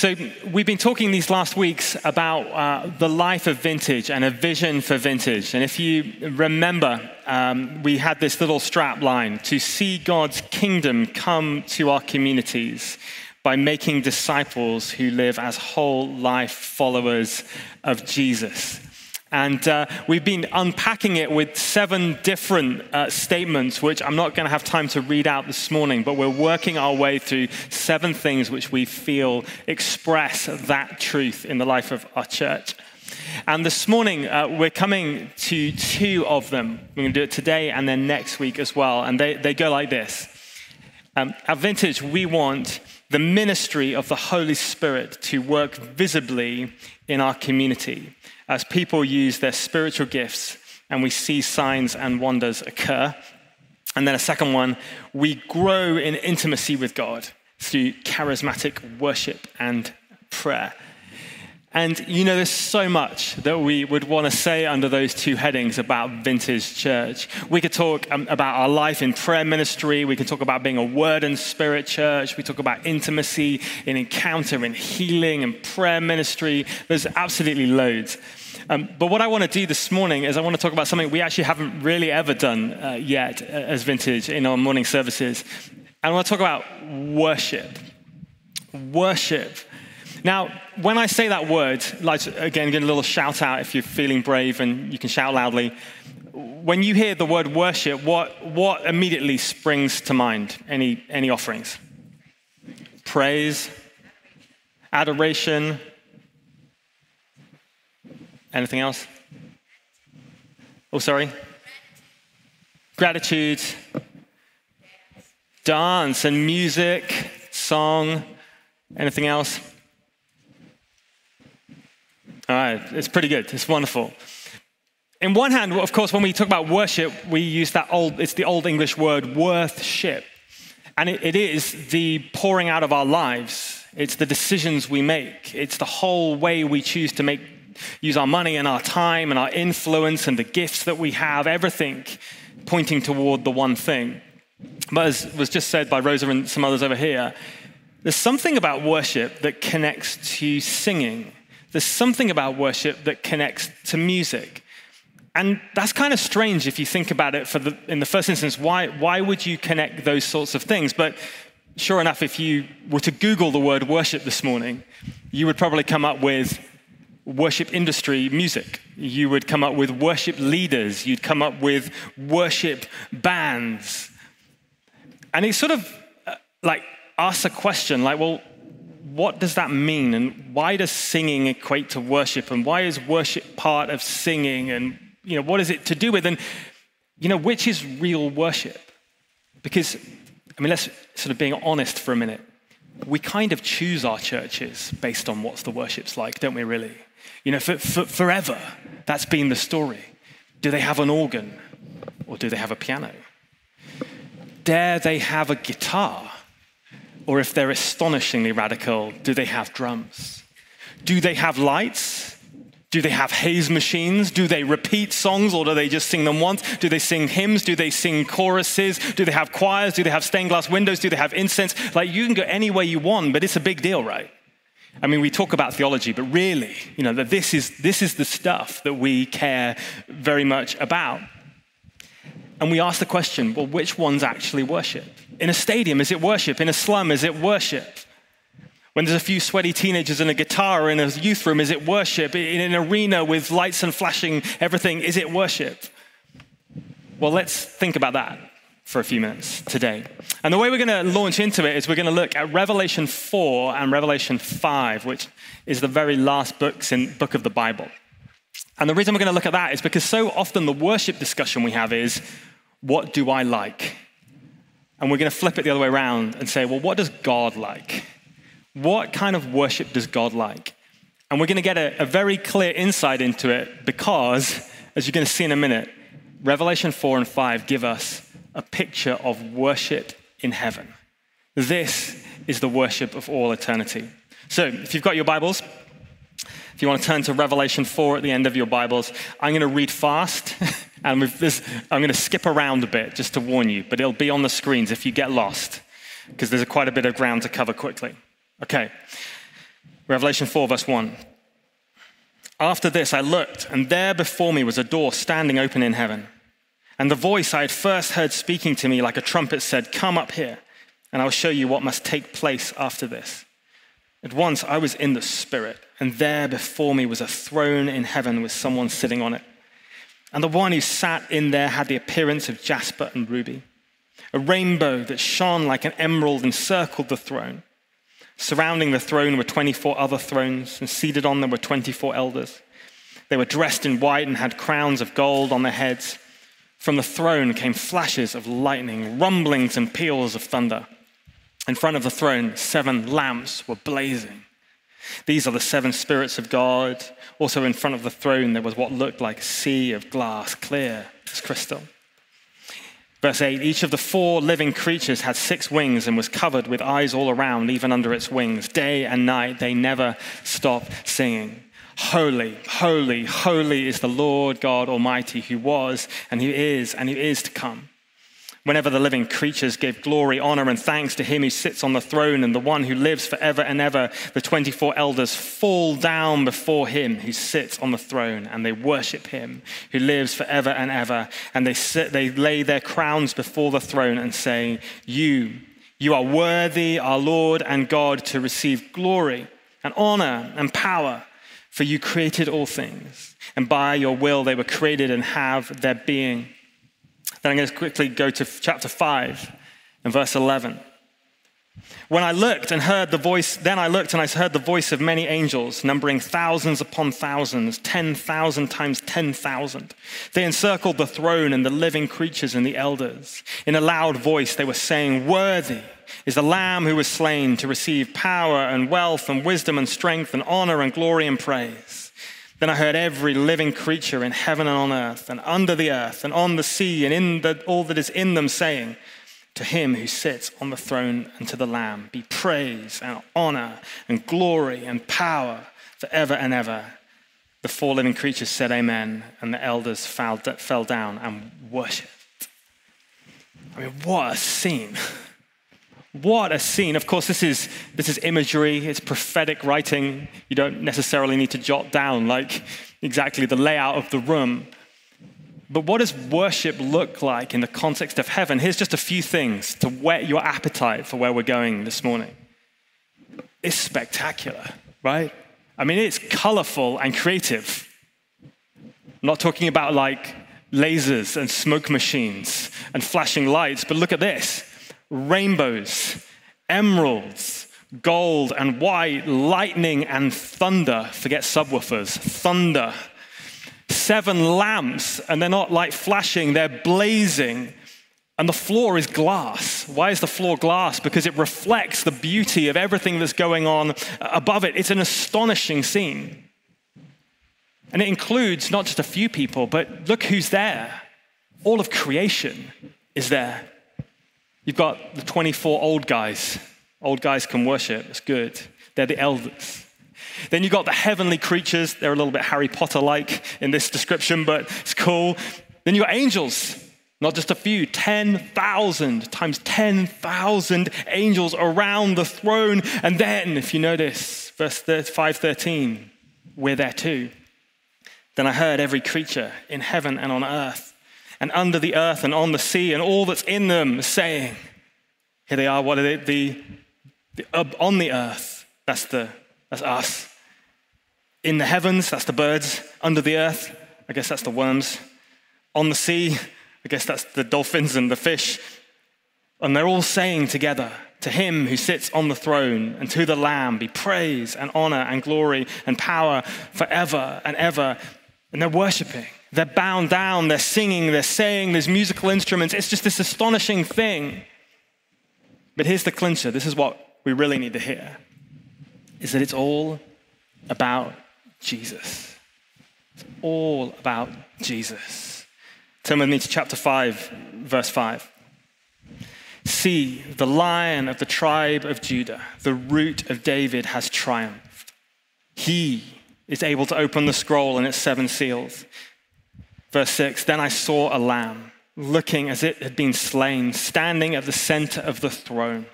So, we've been talking these last weeks about uh, the life of vintage and a vision for vintage. And if you remember, um, we had this little strap line to see God's kingdom come to our communities by making disciples who live as whole life followers of Jesus. And uh, we've been unpacking it with seven different uh, statements, which I'm not going to have time to read out this morning, but we're working our way through seven things which we feel express that truth in the life of our church. And this morning, uh, we're coming to two of them. We're going to do it today and then next week as well. And they, they go like this um, At Vintage, we want the ministry of the Holy Spirit to work visibly in our community as people use their spiritual gifts and we see signs and wonders occur. And then a second one, we grow in intimacy with God through charismatic worship and prayer. And you know, there's so much that we would want to say under those two headings about Vintage Church. We could talk um, about our life in prayer ministry. We can talk about being a word and spirit church. We talk about intimacy in encounter and healing and prayer ministry. There's absolutely loads. Um, but what I want to do this morning is I want to talk about something we actually haven't really ever done uh, yet uh, as Vintage in our morning services. And I want to talk about worship. Worship. Now, when I say that word, like again, get a little shout out if you're feeling brave and you can shout loudly. When you hear the word worship, what, what immediately springs to mind? Any, any offerings? Praise, adoration, Anything else? Oh, sorry. Gratitude, dance and music, song. Anything else? All right, it's pretty good. It's wonderful. In one hand, of course, when we talk about worship, we use that old, it's the old English word worthship. And it, it is the pouring out of our lives. It's the decisions we make. It's the whole way we choose to make use our money and our time and our influence and the gifts that we have, everything pointing toward the one thing. But as was just said by Rosa and some others over here, there's something about worship that connects to singing. There's something about worship that connects to music. And that's kind of strange if you think about it for the, in the first instance. Why, why would you connect those sorts of things? But sure enough, if you were to Google the word worship this morning, you would probably come up with worship industry music. You would come up with worship leaders, you'd come up with worship bands. And he sort of uh, like asks a question like, well, what does that mean? And why does singing equate to worship? And why is worship part of singing? And, you know, what is it to do with? And, you know, which is real worship? Because, I mean, let's sort of being honest for a minute. We kind of choose our churches based on what's the worship's like, don't we, really? You know, for, for, forever, that's been the story. Do they have an organ or do they have a piano? Dare they have a guitar? Or if they're astonishingly radical, do they have drums? Do they have lights? Do they have haze machines? Do they repeat songs or do they just sing them once? Do they sing hymns? Do they sing choruses? Do they have choirs? Do they have stained glass windows? Do they have incense? Like you can go any way you want, but it's a big deal, right? I mean, we talk about theology, but really, you know, that this is, this is the stuff that we care very much about. And we ask the question well, which one's actually worship? In a stadium, is it worship? In a slum, is it worship? When there's a few sweaty teenagers and a guitar in a youth room, is it worship? In an arena with lights and flashing everything, is it worship? Well, let's think about that for a few minutes today. And the way we're going to launch into it is we're going to look at Revelation 4 and Revelation 5, which is the very last books in book of the Bible. And the reason we're going to look at that is because so often the worship discussion we have is, what do I like? And we're going to flip it the other way around and say, well, what does God like? What kind of worship does God like? And we're going to get a, a very clear insight into it because, as you're going to see in a minute, Revelation 4 and 5 give us a picture of worship in heaven. This is the worship of all eternity. So, if you've got your Bibles, if you want to turn to Revelation 4 at the end of your Bibles, I'm going to read fast and this, I'm going to skip around a bit just to warn you, but it'll be on the screens if you get lost because there's quite a bit of ground to cover quickly. Okay. Revelation 4, verse 1. After this, I looked, and there before me was a door standing open in heaven. And the voice I had first heard speaking to me like a trumpet said, Come up here, and I'll show you what must take place after this. At once I was in the Spirit, and there before me was a throne in heaven with someone sitting on it. And the one who sat in there had the appearance of jasper and ruby. A rainbow that shone like an emerald encircled the throne. Surrounding the throne were 24 other thrones, and seated on them were 24 elders. They were dressed in white and had crowns of gold on their heads. From the throne came flashes of lightning, rumblings, and peals of thunder. In front of the throne, seven lamps were blazing. These are the seven spirits of God. Also, in front of the throne, there was what looked like a sea of glass, clear as crystal. Verse 8 Each of the four living creatures had six wings and was covered with eyes all around, even under its wings. Day and night, they never stop singing. Holy, holy, holy is the Lord God Almighty, who was and who is and who is to come. Whenever the living creatures give glory, honor, and thanks to him who sits on the throne and the one who lives forever and ever, the 24 elders fall down before him who sits on the throne and they worship him who lives forever and ever. And they, sit, they lay their crowns before the throne and say, You, you are worthy, our Lord and God, to receive glory and honor and power for you created all things, and by your will they were created and have their being. Then I'm going to quickly go to chapter 5 and verse 11. When I looked and heard the voice, then I looked and I heard the voice of many angels, numbering thousands upon thousands, 10,000 times 10,000. They encircled the throne and the living creatures and the elders. In a loud voice, they were saying, Worthy is the Lamb who was slain to receive power and wealth and wisdom and strength and honor and glory and praise. Then I heard every living creature in heaven and on earth and under the earth and on the sea and in the, all that is in them saying, To him who sits on the throne and to the Lamb be praise and honor and glory and power forever and ever. The four living creatures said, Amen, and the elders fell, down and worshipped. I mean, what a scene! What a scene. Of course, this is, this is imagery, it's prophetic writing. You don't necessarily need to jot down like exactly the layout of the room. But what does worship look like in the context of heaven? Here's just a few things to whet your appetite for where we're going this morning. It's spectacular, right? I mean, it's colorful and creative. I'm not talking about like lasers and smoke machines and flashing lights, but look at this rainbows, emeralds, gold and white, lightning and thunder. Forget subwoofers, thunder. Seven lamps, and they're not like flashing, they're blazing. And the floor is glass. Why is the floor glass? Because it reflects the beauty of everything that's going on above it. It's an astonishing scene. And it includes not just a few people, but look who's there. All of creation is there. You've got the 24 old guys. Old guys can worship, it's good. They're the elders. Then you've got the heavenly creatures. They're a little bit Harry Potter like in this description, but it's cool. Then you've got angels, not just a few, 10,000 times 10,000 angels around the throne. And then, if you notice, verse 513, we're there too. Then I heard every creature in heaven and on earth and under the earth and on the sea and all that's in them, saying, Here they are, what are they? The, the on the earth, that's, the, that's us. In the heavens, that's the birds. Under the earth, I guess that's the worms. On the sea, I guess that's the dolphins and the fish. And they're all saying together, to him who sits on the throne and to the Lamb be praise and honor and glory and power forever and ever. And they're worshiping. They're bound down, they're singing, they're saying, there's musical instruments. It's just this astonishing thing. But here's the clincher this is what we really need to hear is that it's all about Jesus. It's all about Jesus. Turn with me to chapter 5, verse 5. See, the lion of the tribe of Judah, the root of David, has triumphed. He is able to open the scroll and its seven seals. Verse 6 Then I saw a lamb, looking as it had been slain, standing at the center of the throne,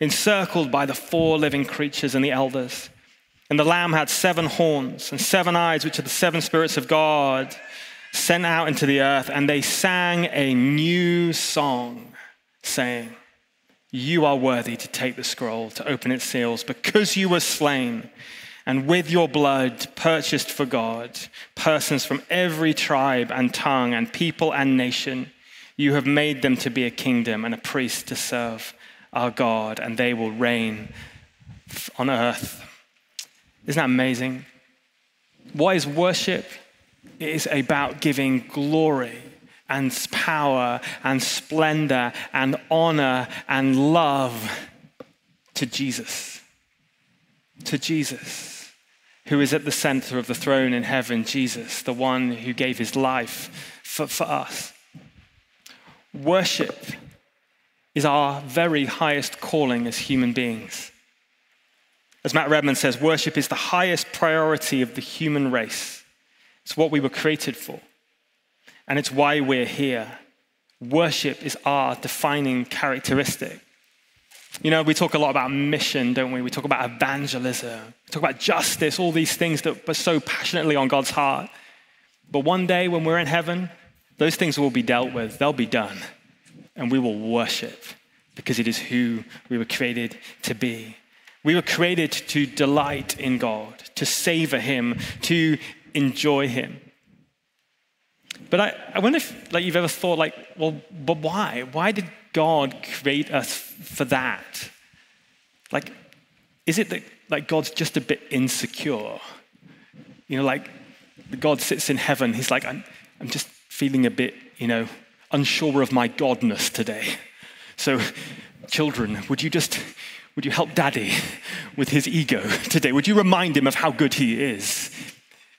encircled by the four living creatures and the elders. And the Lamb had seven horns and seven eyes, which are the seven spirits of God sent out into the earth. And they sang a new song, saying, You are worthy to take the scroll, to open its seals, because you were slain. And with your blood purchased for God persons from every tribe and tongue and people and nation. You have made them to be a kingdom and a priest to serve our God, and they will reign on earth isn't that amazing? What is worship? It is about giving glory and power and splendor and honor and love to Jesus. To Jesus, who is at the center of the throne in heaven, Jesus, the one who gave his life for, for us. Worship is our very highest calling as human beings. As Matt Redman says, worship is the highest priority of the human race. It's what we were created for, and it's why we're here. Worship is our defining characteristic. You know, we talk a lot about mission, don't we? We talk about evangelism, we talk about justice, all these things that are so passionately on God's heart. But one day when we're in heaven, those things will be dealt with, they'll be done, and we will worship because it is who we were created to be. We were created to delight in God, to savor Him, to enjoy Him. But I, I wonder if like, you've ever thought, like, well, but why? Why did God create us for that? Like, is it that like God's just a bit insecure? You know, like God sits in heaven, he's like, I'm, I'm just feeling a bit, you know, unsure of my godness today. So, children, would you just would you help daddy with his ego today? Would you remind him of how good he is?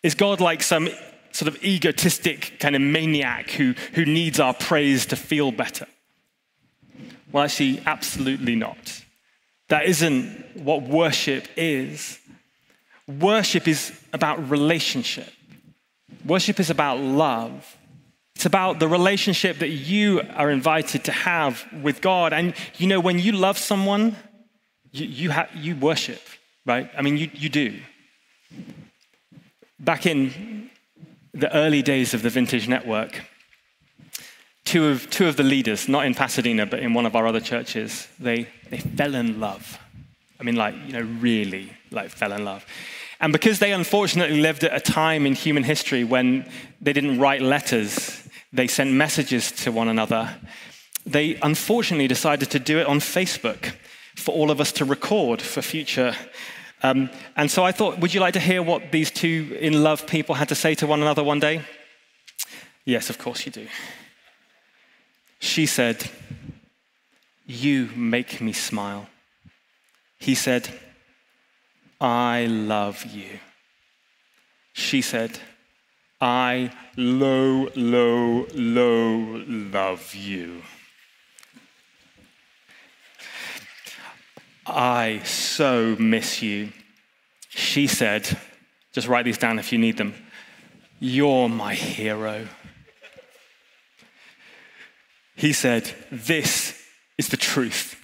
Is God like some sort of egotistic kind of maniac who, who needs our praise to feel better? Well, actually, absolutely not. That isn't what worship is. Worship is about relationship, worship is about love. It's about the relationship that you are invited to have with God. And you know, when you love someone, you, you, ha- you worship, right? I mean, you, you do. Back in the early days of the Vintage Network, two of, two of the leaders, not in Pasadena, but in one of our other churches, they, they fell in love. I mean, like, you know, really, like, fell in love. And because they unfortunately lived at a time in human history when they didn't write letters, they sent messages to one another, they unfortunately decided to do it on Facebook for all of us to record for future. Um, and so I thought, would you like to hear what these two in love people had to say to one another one day? Yes, of course you do. She said, You make me smile. He said, I love you. She said, I low, low, low love you. I so miss you. She said, just write these down if you need them. You're my hero. He said, This is the truth.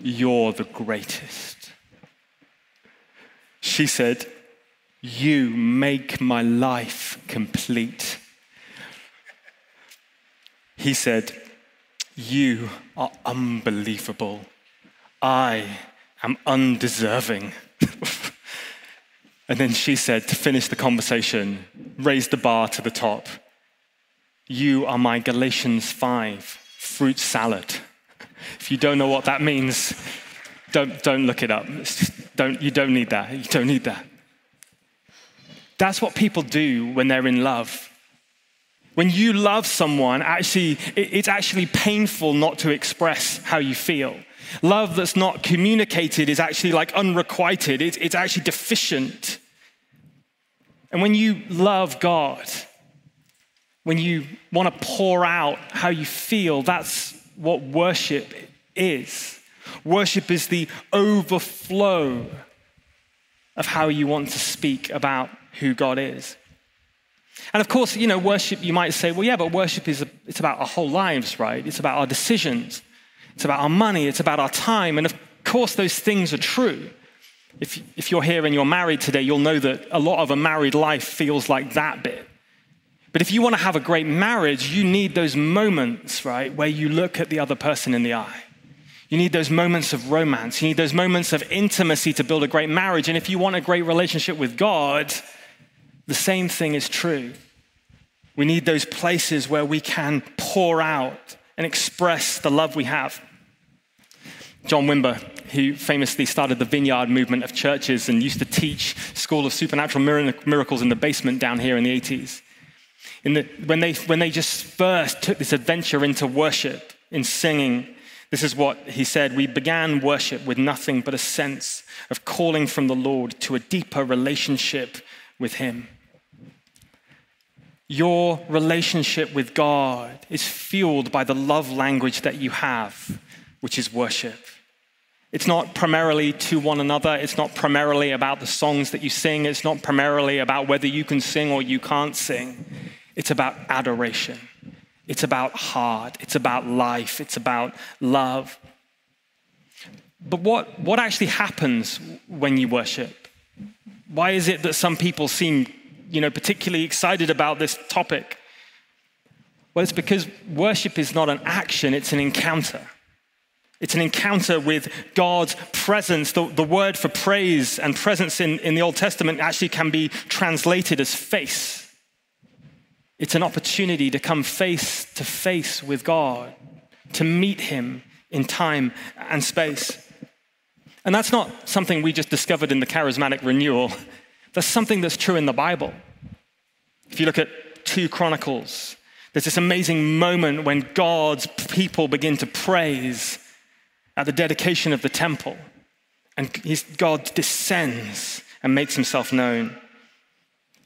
You're the greatest. She said, You make my life complete. He said, You are unbelievable. I am undeserving. and then she said, to finish the conversation, raise the bar to the top. You are my Galatians 5 fruit salad. If you don't know what that means, don't, don't look it up. Don't, you don't need that. You don't need that. That's what people do when they're in love. When you love someone, actually, it's actually painful not to express how you feel. Love that's not communicated is actually like unrequited, it's, it's actually deficient. And when you love God, when you want to pour out how you feel, that's what worship is. Worship is the overflow of how you want to speak about who God is. And of course, you know, worship, you might say, well, yeah, but worship is, it's about our whole lives, right? It's about our decisions. It's about our money, it's about our time. And of course, those things are true. If, if you're here and you're married today, you'll know that a lot of a married life feels like that bit. But if you want to have a great marriage, you need those moments, right, where you look at the other person in the eye. You need those moments of romance. You need those moments of intimacy to build a great marriage. And if you want a great relationship with God, the same thing is true. We need those places where we can pour out and express the love we have. John Wimber, who famously started the vineyard movement of churches and used to teach School of Supernatural Miracles in the basement down here in the 80s. In the, when, they, when they just first took this adventure into worship, in singing, this is what he said We began worship with nothing but a sense of calling from the Lord to a deeper relationship with Him. Your relationship with God is fueled by the love language that you have, which is worship. It's not primarily to one another. It's not primarily about the songs that you sing. It's not primarily about whether you can sing or you can't sing. It's about adoration. It's about heart. It's about life. It's about love. But what, what actually happens when you worship? Why is it that some people seem you know, particularly excited about this topic? Well, it's because worship is not an action, it's an encounter. It's an encounter with God's presence. The, the word for praise and presence in, in the Old Testament actually can be translated as face. It's an opportunity to come face to face with God, to meet Him in time and space. And that's not something we just discovered in the charismatic renewal. That's something that's true in the Bible. If you look at 2 Chronicles, there's this amazing moment when God's people begin to praise at the dedication of the temple. And God descends and makes himself known.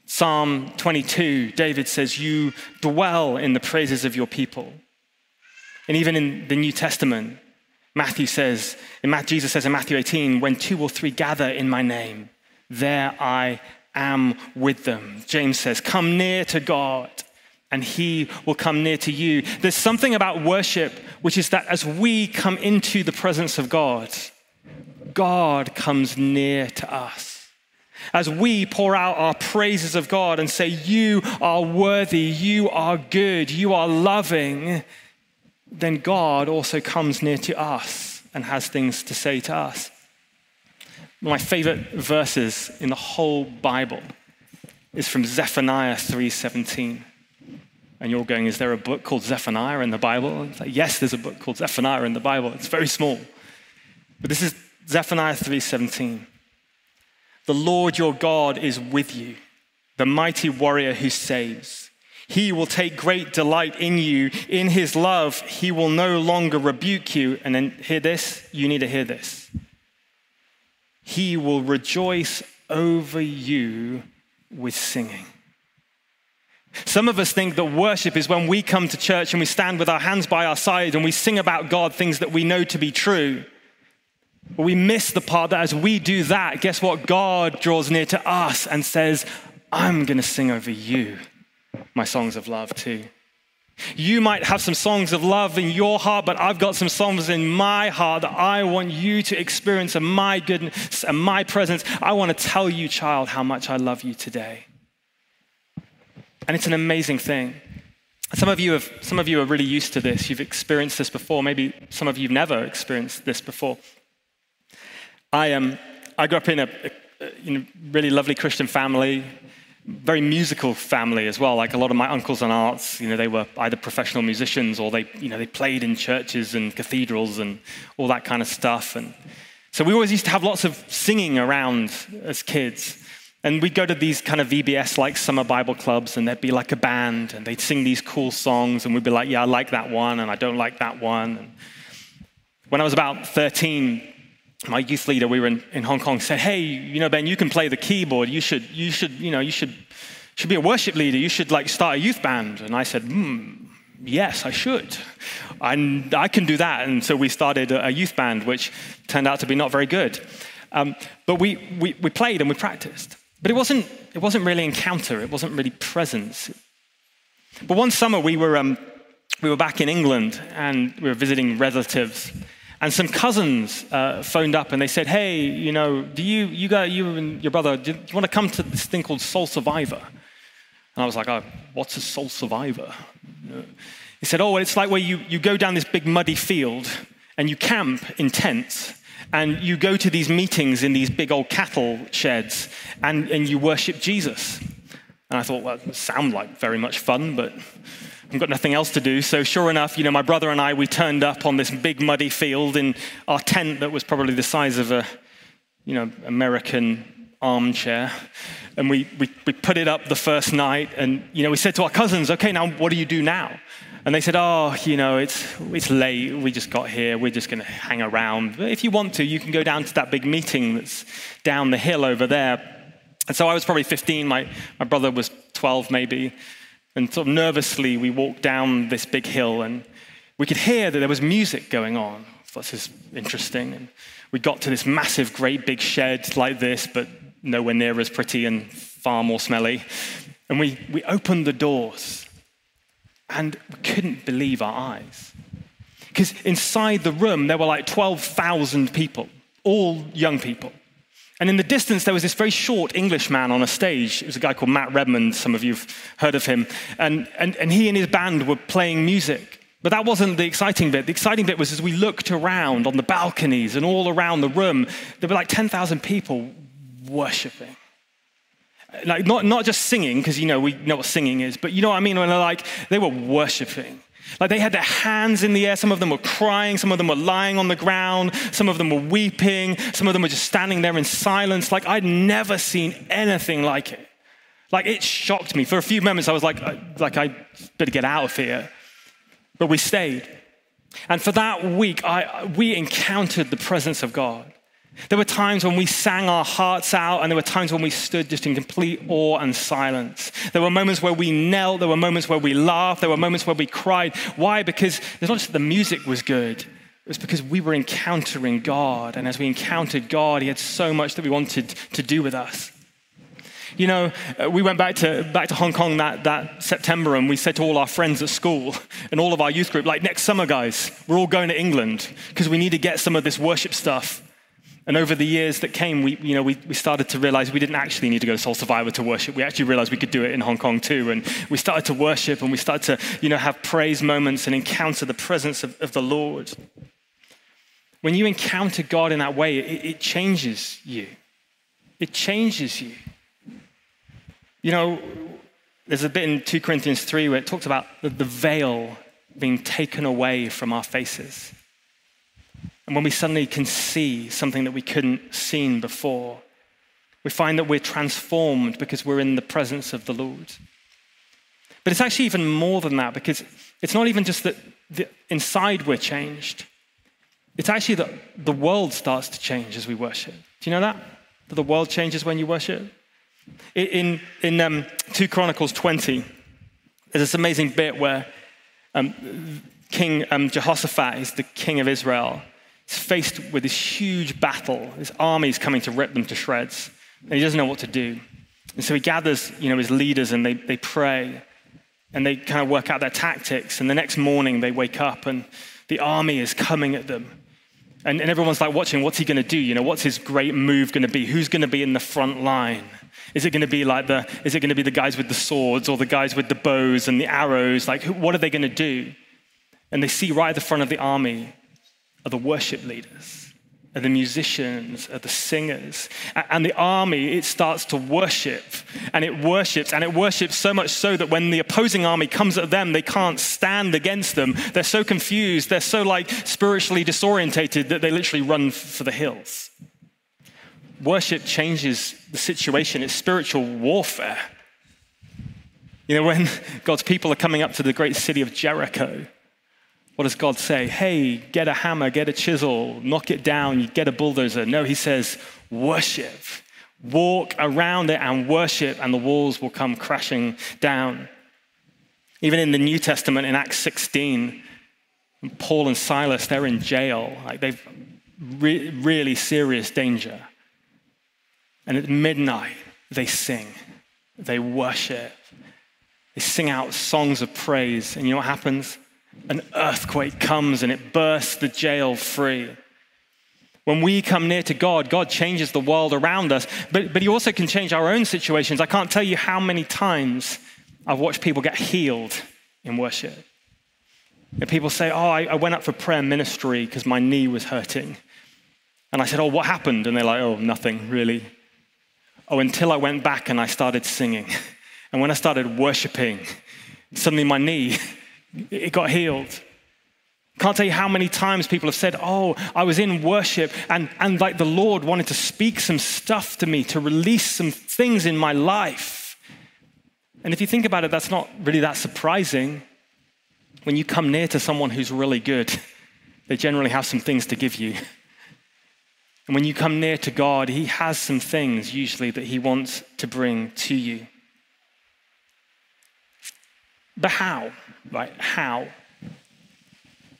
Psalm 22, David says, You dwell in the praises of your people. And even in the New Testament, Matthew says, Jesus says in Matthew 18, When two or three gather in my name, there I am with them. James says, Come near to God, and he will come near to you. There's something about worship, which is that as we come into the presence of God, God comes near to us. As we pour out our praises of God and say, You are worthy, you are good, you are loving, then God also comes near to us and has things to say to us. One of my favorite verses in the whole Bible is from Zephaniah 3:17. And you're going, is there a book called Zephaniah in the Bible? It's like, yes, there's a book called Zephaniah in the Bible. It's very small. But this is Zephaniah 3:17. The Lord your God is with you, the mighty warrior who saves. He will take great delight in you. In his love, he will no longer rebuke you. And then hear this, you need to hear this. He will rejoice over you with singing. Some of us think that worship is when we come to church and we stand with our hands by our side and we sing about God things that we know to be true. But we miss the part that as we do that, guess what? God draws near to us and says, I'm going to sing over you my songs of love too. You might have some songs of love in your heart, but I've got some songs in my heart that I want you to experience of my goodness and my presence. I want to tell you, child, how much I love you today. And it's an amazing thing. Some of you have, some of you are really used to this. You've experienced this before. Maybe some of you have never experienced this before. I, um, I grew up in a, a really lovely Christian family very musical family as well. Like a lot of my uncles and aunts, you know, they were either professional musicians or they, you know, they played in churches and cathedrals and all that kind of stuff. And so we always used to have lots of singing around as kids. And we'd go to these kind of VBS like summer Bible clubs, and there'd be like a band, and they'd sing these cool songs, and we'd be like, yeah, I like that one, and I don't like that one. And when I was about 13, my youth leader, we were in, in Hong Kong, said, Hey, you know, Ben, you can play the keyboard. You should, you should, you know, you should, should be a worship leader. You should like start a youth band. And I said, Hmm, yes, I should. And I can do that. And so we started a youth band, which turned out to be not very good. Um, but we, we, we played and we practiced. But it wasn't, it wasn't really encounter, it wasn't really presence. But one summer we were, um, we were back in England and we were visiting relatives. And some cousins uh, phoned up and they said, Hey, you know, do you, you, got, you and your brother, do you want to come to this thing called Soul Survivor? And I was like, oh, What's a Soul Survivor? He said, Oh, it's like where you, you go down this big muddy field and you camp in tents and you go to these meetings in these big old cattle sheds and, and you worship Jesus. And I thought, well, it sounds like very much fun, but I've got nothing else to do. So sure enough, you know, my brother and I, we turned up on this big muddy field in our tent that was probably the size of a, you know, American armchair. And we, we, we put it up the first night and, you know, we said to our cousins, okay, now what do you do now? And they said, oh, you know, it's, it's late. We just got here. We're just going to hang around. But if you want to, you can go down to that big meeting that's down the hill over there. And so I was probably 15. My, my brother was 12 maybe. And sort of nervously, we walked down this big hill and we could hear that there was music going on. This is interesting. And we got to this massive, great big shed like this, but nowhere near as pretty and far more smelly. And we, we opened the doors and we couldn't believe our eyes. Because inside the room, there were like 12,000 people, all young people. And in the distance, there was this very short English man on a stage. It was a guy called Matt Redman. Some of you have heard of him. And, and, and he and his band were playing music. But that wasn't the exciting bit. The exciting bit was as we looked around on the balconies and all around the room, there were like 10,000 people worshiping. Like, not, not just singing, because you know, we know what singing is, but you know what I mean? When they're like, they were worshiping. Like they had their hands in the air. Some of them were crying. Some of them were lying on the ground. Some of them were weeping. Some of them were just standing there in silence. Like I'd never seen anything like it. Like it shocked me. For a few moments, I was like, like I better get out of here. But we stayed. And for that week, I, we encountered the presence of God. There were times when we sang our hearts out, and there were times when we stood just in complete awe and silence. There were moments where we knelt, there were moments where we laughed, there were moments where we cried. Why? Because it's not just that the music was good, it was because we were encountering God. And as we encountered God, He had so much that we wanted to do with us. You know, uh, we went back to, back to Hong Kong that, that September and we said to all our friends at school and all of our youth group, like, next summer, guys, we're all going to England because we need to get some of this worship stuff and over the years that came, we, you know, we, we started to realize we didn't actually need to go to Soul Survivor to worship. We actually realized we could do it in Hong Kong too. And we started to worship and we started to you know, have praise moments and encounter the presence of, of the Lord. When you encounter God in that way, it, it changes you. It changes you. You know, there's a bit in 2 Corinthians 3 where it talks about the, the veil being taken away from our faces. And when we suddenly can see something that we couldn't seen before, we find that we're transformed because we're in the presence of the Lord. But it's actually even more than that because it's not even just that the inside we're changed. It's actually that the world starts to change as we worship. Do you know that? That the world changes when you worship? In, in um, 2 Chronicles 20, there's this amazing bit where um, King um, Jehoshaphat is the king of Israel, He's faced with this huge battle. His army is coming to rip them to shreds. And he doesn't know what to do. And so he gathers, you know, his leaders and they, they pray and they kind of work out their tactics. And the next morning they wake up and the army is coming at them. And, and everyone's like watching, what's he going to do? You know, what's his great move going to be? Who's going to be in the front line? Is it going to be like the, is it going to be the guys with the swords or the guys with the bows and the arrows? Like, what are they going to do? And they see right at the front of the army are the worship leaders, are the musicians, are the singers. And the army, it starts to worship and it worships and it worships so much so that when the opposing army comes at them, they can't stand against them. They're so confused, they're so like spiritually disorientated that they literally run for the hills. Worship changes the situation, it's spiritual warfare. You know, when God's people are coming up to the great city of Jericho, what does God say? Hey, get a hammer, get a chisel, knock it down, get a bulldozer. No, he says, worship. Walk around it and worship, and the walls will come crashing down. Even in the New Testament, in Acts 16, Paul and Silas, they're in jail. Like they've re- really serious danger. And at midnight, they sing, they worship, they sing out songs of praise. And you know what happens? An earthquake comes and it bursts the jail free. When we come near to God, God changes the world around us, but, but He also can change our own situations. I can't tell you how many times I've watched people get healed in worship. And people say, Oh, I, I went up for prayer ministry because my knee was hurting. And I said, Oh, what happened? And they're like, Oh, nothing really. Oh, until I went back and I started singing. And when I started worshiping, suddenly my knee, it got healed. Can't tell you how many times people have said, Oh, I was in worship and, and like the Lord wanted to speak some stuff to me, to release some things in my life. And if you think about it, that's not really that surprising. When you come near to someone who's really good, they generally have some things to give you. And when you come near to God, He has some things usually that He wants to bring to you. But how? Right? How?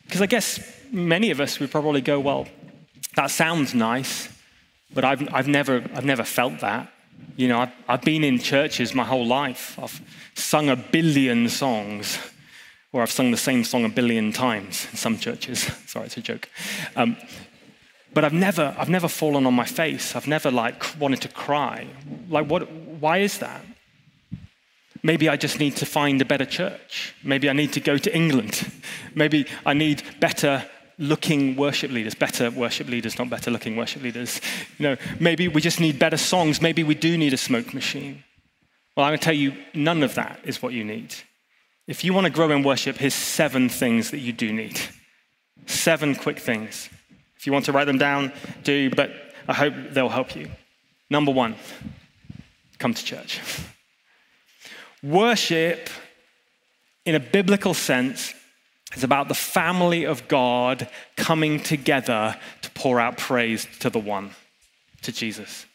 Because I guess many of us would probably go, well, that sounds nice, but I've, I've, never, I've never felt that. You know, I've, I've been in churches my whole life. I've sung a billion songs, or I've sung the same song a billion times in some churches. Sorry, it's a joke. Um, but I've never, I've never fallen on my face. I've never like wanted to cry. Like, what? Why is that? Maybe I just need to find a better church. Maybe I need to go to England. Maybe I need better looking worship leaders, better worship leaders, not better looking worship leaders. You know, maybe we just need better songs. Maybe we do need a smoke machine. Well, I'm going to tell you, none of that is what you need. If you want to grow in worship, here's seven things that you do need. Seven quick things. If you want to write them down, do, but I hope they'll help you. Number one, come to church. Worship, in a biblical sense, is about the family of God coming together to pour out praise to the one, to Jesus.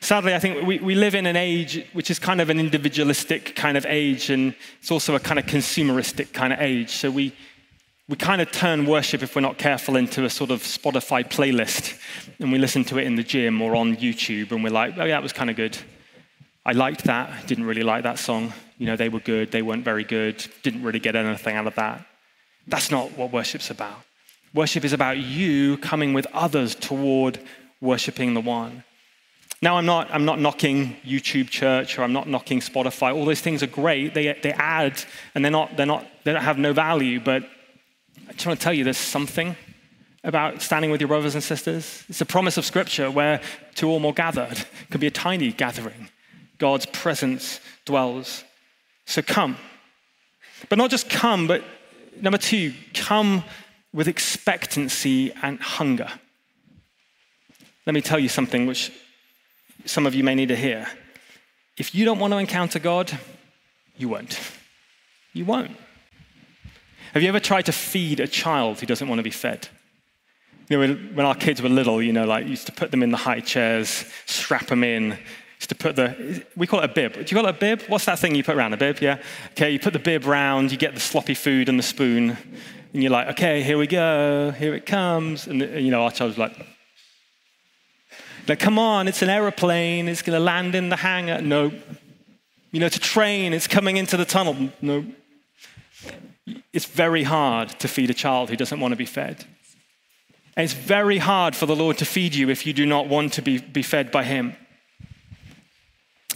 Sadly, I think we, we live in an age which is kind of an individualistic kind of age, and it's also a kind of consumeristic kind of age. So we, we kind of turn worship, if we're not careful, into a sort of Spotify playlist, and we listen to it in the gym or on YouTube, and we're like, oh, yeah, that was kind of good. I liked that. Didn't really like that song. You know, they were good. They weren't very good. Didn't really get anything out of that. That's not what worship's about. Worship is about you coming with others toward worshiping the one. Now, I'm not, I'm not knocking YouTube Church or I'm not knocking Spotify. All those things are great. They, they add and they're not, they're not, they don't have no value. But I just want to tell you there's something about standing with your brothers and sisters. It's a promise of Scripture where two or more gathered it can be a tiny gathering. God's presence dwells. So come. But not just come, but number two, come with expectancy and hunger. Let me tell you something which some of you may need to hear. If you don't want to encounter God, you won't. You won't. Have you ever tried to feed a child who doesn't want to be fed? You know, when our kids were little, you know, like used to put them in the high chairs, strap them in, to put the, we call it a bib. Do you call it a bib? What's that thing you put around a bib? Yeah. Okay, you put the bib round, you get the sloppy food and the spoon, and you're like, okay, here we go, here it comes. And, you know, our child's like, like, come on, it's an aeroplane, it's going to land in the hangar. No. You know, it's a train, it's coming into the tunnel. No. It's very hard to feed a child who doesn't want to be fed. And it's very hard for the Lord to feed you if you do not want to be, be fed by Him.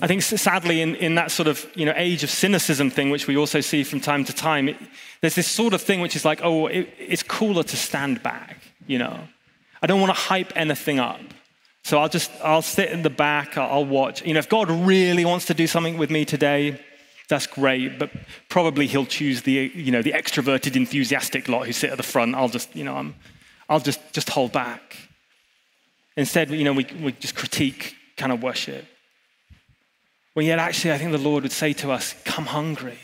I think sadly, in, in that sort of you know, age of cynicism thing, which we also see from time to time, it, there's this sort of thing which is like, oh, it, it's cooler to stand back, you know. I don't want to hype anything up. So I'll just, I'll sit in the back, I'll, I'll watch. You know, if God really wants to do something with me today, that's great, but probably he'll choose the, you know, the extroverted, enthusiastic lot who sit at the front. I'll just, you know, I'm, I'll just, just hold back. Instead, you know, we, we just critique kind of worship. When yet, actually, I think the Lord would say to us, Come hungry.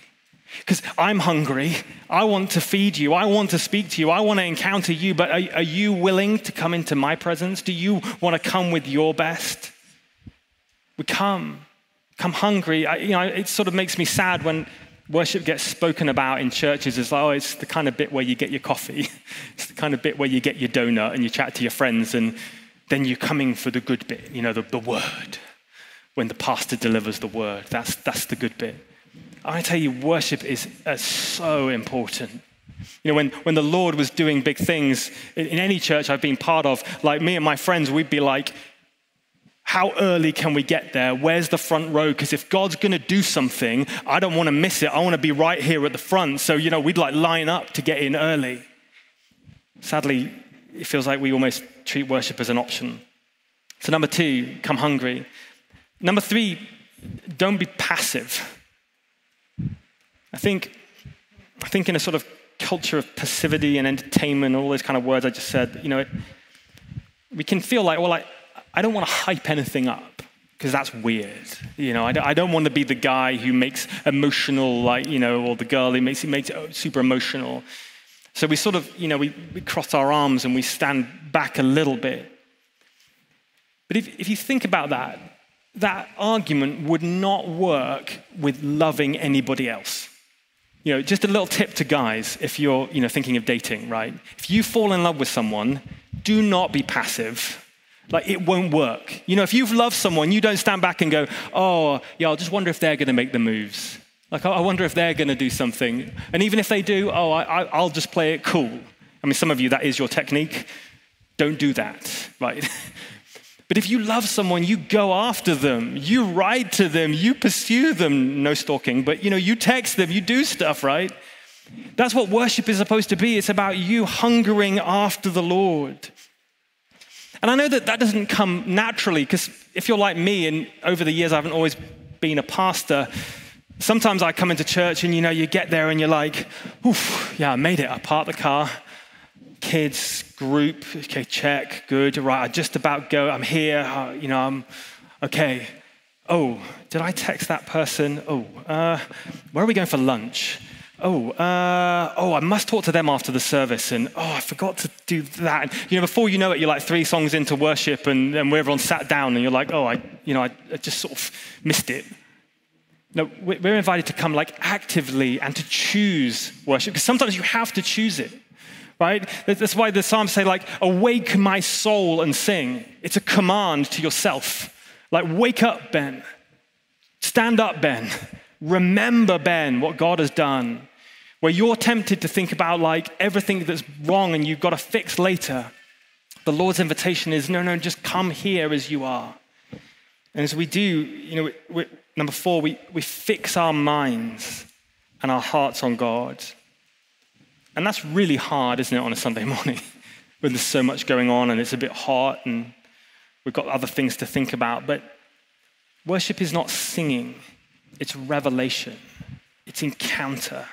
Because I'm hungry. I want to feed you. I want to speak to you. I want to encounter you. But are, are you willing to come into my presence? Do you want to come with your best? We come. Come hungry. I, you know, it sort of makes me sad when worship gets spoken about in churches as, oh, it's the kind of bit where you get your coffee. it's the kind of bit where you get your donut and you chat to your friends and then you're coming for the good bit, you know, the, the word when the pastor delivers the word. That's, that's the good bit. I tell you, worship is uh, so important. You know, when, when the Lord was doing big things in, in any church I've been part of, like me and my friends, we'd be like, how early can we get there? Where's the front row? Because if God's going to do something, I don't want to miss it. I want to be right here at the front. So, you know, we'd like line up to get in early. Sadly, it feels like we almost treat worship as an option. So, number two, come hungry. Number three, don't be passive. I think, I think in a sort of culture of passivity and entertainment, all those kind of words I just said, you know, it, we can feel like, well, I, I don't want to hype anything up because that's weird. You know, I don't, I don't, want to be the guy who makes emotional, like, you know, or the girl who makes, makes it super emotional. So we sort of, you know, we, we cross our arms and we stand back a little bit. But if, if you think about that, that argument would not work with loving anybody else. You know, just a little tip to guys if you're, you know, thinking of dating, right? If you fall in love with someone, do not be passive. Like it won't work. You know, if you've loved someone, you don't stand back and go, "Oh, yeah, I'll just wonder if they're going to make the moves." Like I wonder if they're going to do something. And even if they do, oh, I, will just play it cool. I mean, some of you that is your technique. Don't do that, right? But if you love someone, you go after them, you write to them, you pursue them. No stalking, but you know, you text them, you do stuff, right? That's what worship is supposed to be. It's about you hungering after the Lord. And I know that that doesn't come naturally because if you're like me, and over the years I haven't always been a pastor, sometimes I come into church and you know, you get there and you're like, oof, yeah, I made it. I parked the car, kids, group, okay, check, good, right, I just about go, I'm here, uh, you know, I'm, okay. Oh, did I text that person? Oh, uh, where are we going for lunch? Oh, uh, oh, I must talk to them after the service. And oh, I forgot to do that. And, you know, before you know it, you're like three songs into worship and, and everyone sat down and you're like, oh, I, you know, I, I just sort of missed it. No, we're invited to come like actively and to choose worship because sometimes you have to choose it right? That's why the Psalms say, like, awake my soul and sing. It's a command to yourself. Like, wake up, Ben. Stand up, Ben. Remember, Ben, what God has done. Where you're tempted to think about like everything that's wrong and you've got to fix later, the Lord's invitation is no, no, just come here as you are. And as we do, you know, we, we, number four, we, we fix our minds and our hearts on God. And that's really hard, isn't it, on a Sunday morning when there's so much going on and it's a bit hot and we've got other things to think about. But worship is not singing, it's revelation, it's encounter.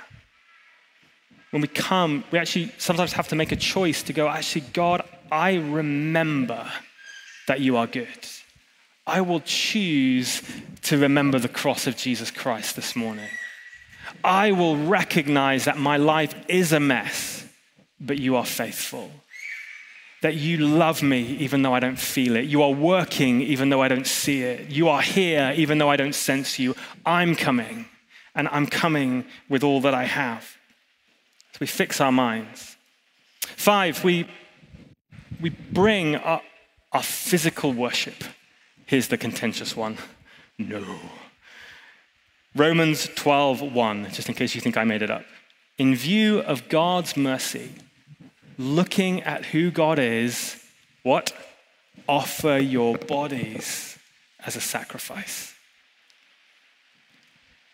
When we come, we actually sometimes have to make a choice to go, actually, God, I remember that you are good. I will choose to remember the cross of Jesus Christ this morning. I will recognize that my life is a mess, but you are faithful. That you love me even though I don't feel it. You are working even though I don't see it. You are here even though I don't sense you. I'm coming, and I'm coming with all that I have. So we fix our minds. Five, we, we bring our, our physical worship. Here's the contentious one no. Romans 12:1, just in case you think I made it up. In view of God's mercy, looking at who God is, what? Offer your bodies as a sacrifice.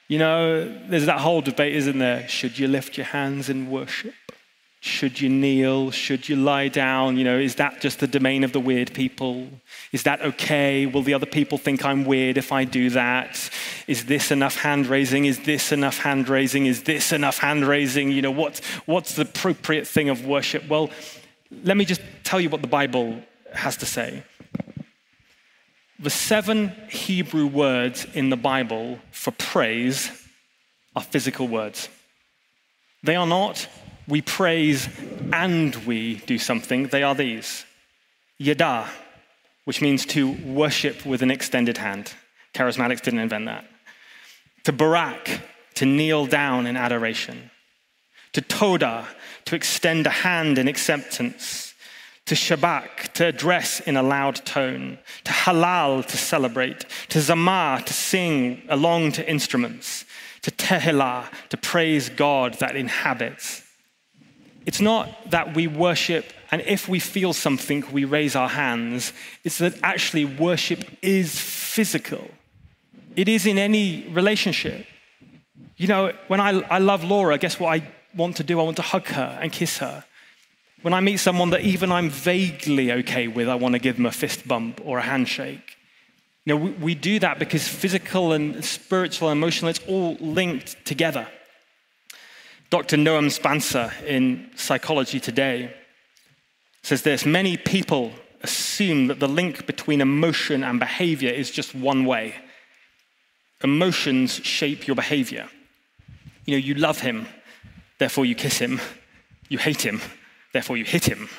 You know, there's that whole debate, isn't there? Should you lift your hands in worship? Should you kneel? Should you lie down? You know, is that just the domain of the weird people? Is that okay? Will the other people think I'm weird if I do that? Is this enough hand raising? Is this enough hand raising? Is this enough hand raising? You know, what's, what's the appropriate thing of worship? Well, let me just tell you what the Bible has to say. The seven Hebrew words in the Bible for praise are physical words. They are not we praise and we do something, they are these Yada, which means to worship with an extended hand. Charismatics didn't invent that. To barak, to kneel down in adoration. To toda, to extend a hand in acceptance. To shabak, to address in a loud tone. To halal, to celebrate. To zamar, to sing along to instruments. To tehillah, to praise God that inhabits It's not that we worship and if we feel something, we raise our hands. It's that actually worship is physical, it is in any relationship. You know, when I, I love Laura, guess what I want to do? I want to hug her and kiss her. When I meet someone that even I'm vaguely okay with, I want to give them a fist bump or a handshake. You know, we, we do that because physical and spiritual and emotional, it's all linked together. Dr. Noam Shpancer in Psychology Today says this Many people assume that the link between emotion and behavior is just one way. Emotions shape your behavior. You know, you love him, therefore you kiss him. You hate him, therefore you hit him.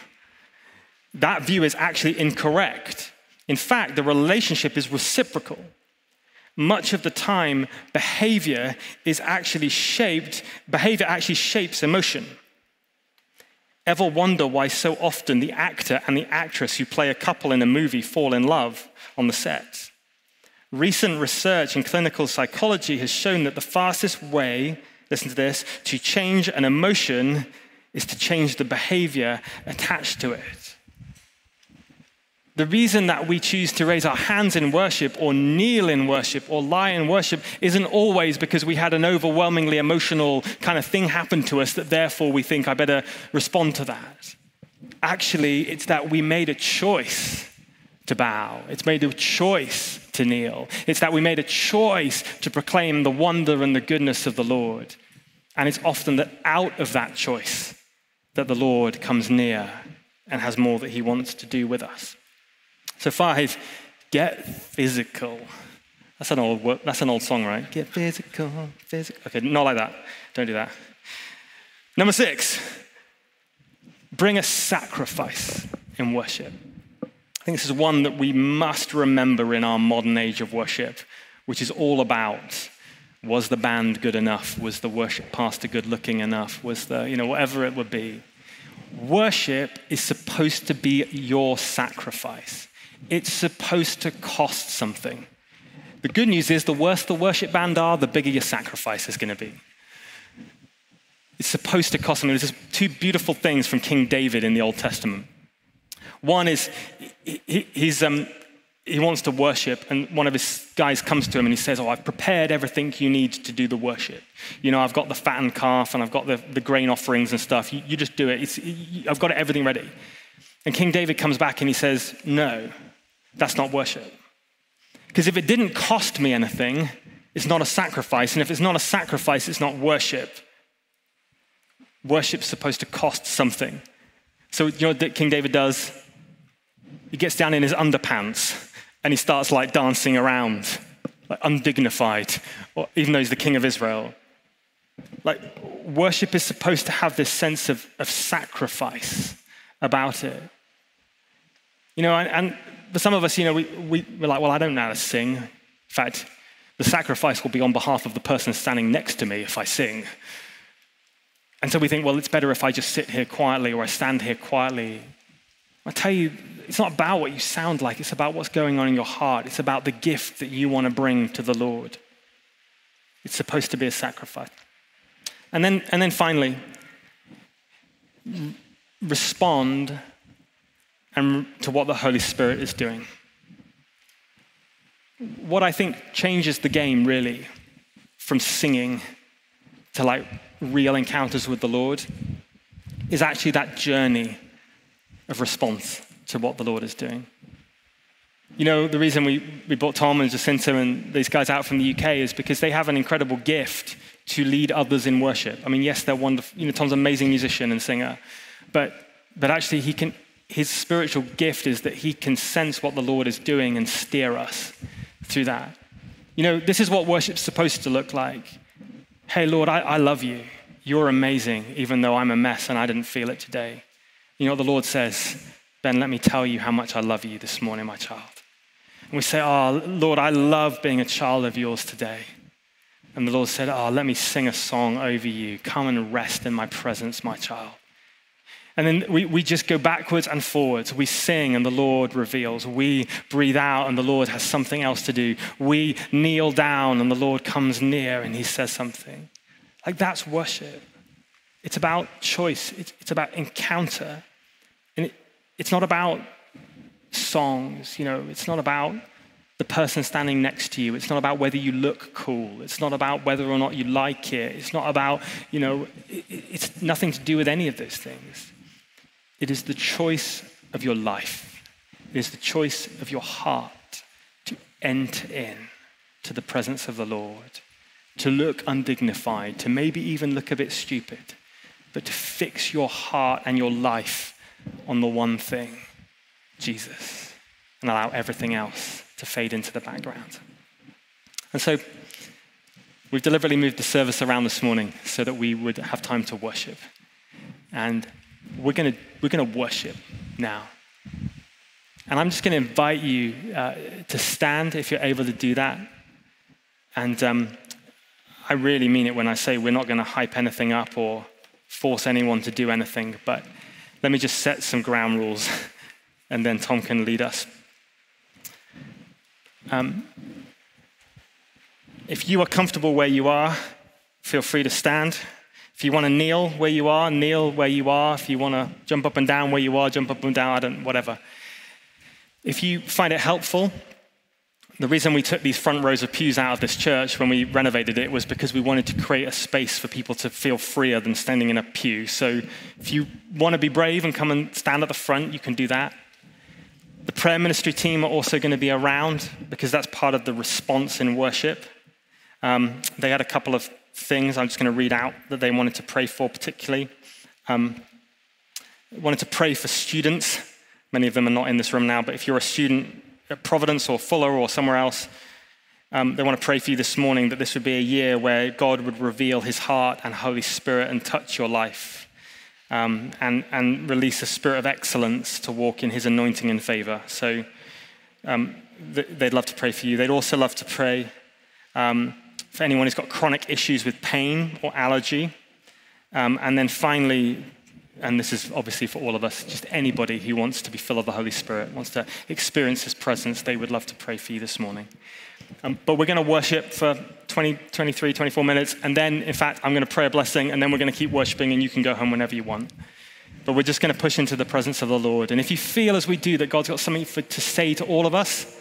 That view is actually incorrect. In fact, the relationship is reciprocal much of the time, behavior is actually shaped, behavior actually shapes emotion. Ever wonder why so often the actor and the actress who play a couple in a movie fall in love on the set? Recent research in clinical psychology has shown that the fastest way, listen to this, to change an emotion is to change the behavior attached to it. The reason that we choose to raise our hands in worship or kneel in worship or lie in worship isn't always because we had an overwhelmingly emotional kind of thing happen to us that therefore we think I better respond to that. Actually, it's that we made a choice to bow. It's made a choice to kneel. It's that we made a choice to proclaim the wonder and the goodness of the Lord. And it's often that out of that choice that the Lord comes near and has more that he wants to do with us. So five, get physical. That's an old that's an old song, right? Get physical, physical. Okay, not like that. Don't do that. Number six, bring a sacrifice in worship. I think this is one that we must remember in our modern age of worship, which is all about was the band good enough? Was the worship pastor good looking enough? Was the, you know, whatever it would be. Worship is supposed to be your sacrifice it's supposed to cost something. The good news is the worse the worship band are, the bigger your sacrifice is going to be. It's supposed to cost something. There's two beautiful things from King David in the Old Testament. One is he, um, he wants to worship, and one of his guys comes to him and he says, Oh, I've prepared everything you need to do the worship. You know, I've got the fattened calf and I've got the, the grain offerings and stuff. You, you just do it. It's, I've got everything ready. And King David comes back and he says, No, that's not worship. Because if it didn't cost me anything, it's not a sacrifice. And if it's not a sacrifice, it's not worship. Worship's supposed to cost something. So, you know what King David does? He gets down in his underpants and he starts like dancing around, like undignified, or, even though he's the king of Israel. Like, worship is supposed to have this sense of, of sacrifice about it. You know, and, and for some of us, you know, we, we, we're like, well, I don't know how to sing. In fact, the sacrifice will be on behalf of the person standing next to me if I sing. And so we think, well, it's better if I just sit here quietly or I stand here quietly. I tell you, it's not about what you sound like, it's about what's going on in your heart. It's about the gift that you want to bring to the Lord. It's supposed to be a sacrifice. And then, and then finally, respond and to what the Holy Spirit is doing. What I think changes the game really from singing to like real encounters with the Lord is actually that journey of response to what the Lord is doing. You know, the reason we, we brought Tom and Jacinta and these guys out from the UK is because they have an incredible gift to lead others in worship. I mean, yes, they're wonderful. You know, Tom's an amazing musician and singer, but, but actually, he can his spiritual gift is that he can sense what the Lord is doing and steer us through that. You know, this is what worship's supposed to look like. Hey, Lord, I, I love you. You're amazing, even though I'm a mess and I didn't feel it today. You know what the Lord says? Ben, let me tell you how much I love you this morning, my child. And we say, Oh, Lord, I love being a child of yours today. And the Lord said, Oh, let me sing a song over you. Come and rest in my presence, my child. And then we, we just go backwards and forwards. We sing and the Lord reveals. We breathe out and the Lord has something else to do. We kneel down and the Lord comes near and he says something. Like that's worship. It's about choice, it's, it's about encounter. And it, it's not about songs, you know, it's not about the person standing next to you. It's not about whether you look cool. It's not about whether or not you like it. It's not about, you know, it, it's nothing to do with any of those things. It is the choice of your life, it is the choice of your heart to enter in to the presence of the Lord, to look undignified, to maybe even look a bit stupid, but to fix your heart and your life on the one thing Jesus and allow everything else to fade into the background. And so we've deliberately moved the service around this morning so that we would have time to worship. And we're going to we're going to worship now. And I'm just going to invite you uh, to stand if you're able to do that. And um, I really mean it when I say we're not going to hype anything up or force anyone to do anything, but let me just set some ground rules and then Tom can lead us. Um, if you are comfortable where you are, feel free to stand. If you want to kneel where you are, kneel where you are. If you want to jump up and down where you are, jump up and down, I don't, whatever. If you find it helpful, the reason we took these front rows of pews out of this church when we renovated it was because we wanted to create a space for people to feel freer than standing in a pew. So if you want to be brave and come and stand at the front, you can do that. The prayer ministry team are also going to be around because that's part of the response in worship. Um, they had a couple of things I'm just going to read out that they wanted to pray for, particularly. Um, wanted to pray for students. Many of them are not in this room now, but if you're a student at Providence or Fuller or somewhere else, um, they want to pray for you this morning that this would be a year where God would reveal his heart and Holy Spirit and touch your life um, and, and release a spirit of excellence to walk in his anointing and favor. So um, they'd love to pray for you. They'd also love to pray um, for anyone who's got chronic issues with pain or allergy. Um, and then finally, and this is obviously for all of us, just anybody who wants to be full of the Holy Spirit, wants to experience His presence, they would love to pray for you this morning. Um, but we're going to worship for 20, 23, 24 minutes. And then, in fact, I'm going to pray a blessing, and then we're going to keep worshiping, and you can go home whenever you want. But we're just going to push into the presence of the Lord. And if you feel as we do that God's got something for, to say to all of us,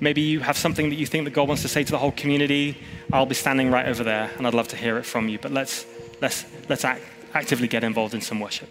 maybe you have something that you think that God wants to say to the whole community, I'll be standing right over there, and I'd love to hear it from you. But let's, let's, let's act, actively get involved in some worship.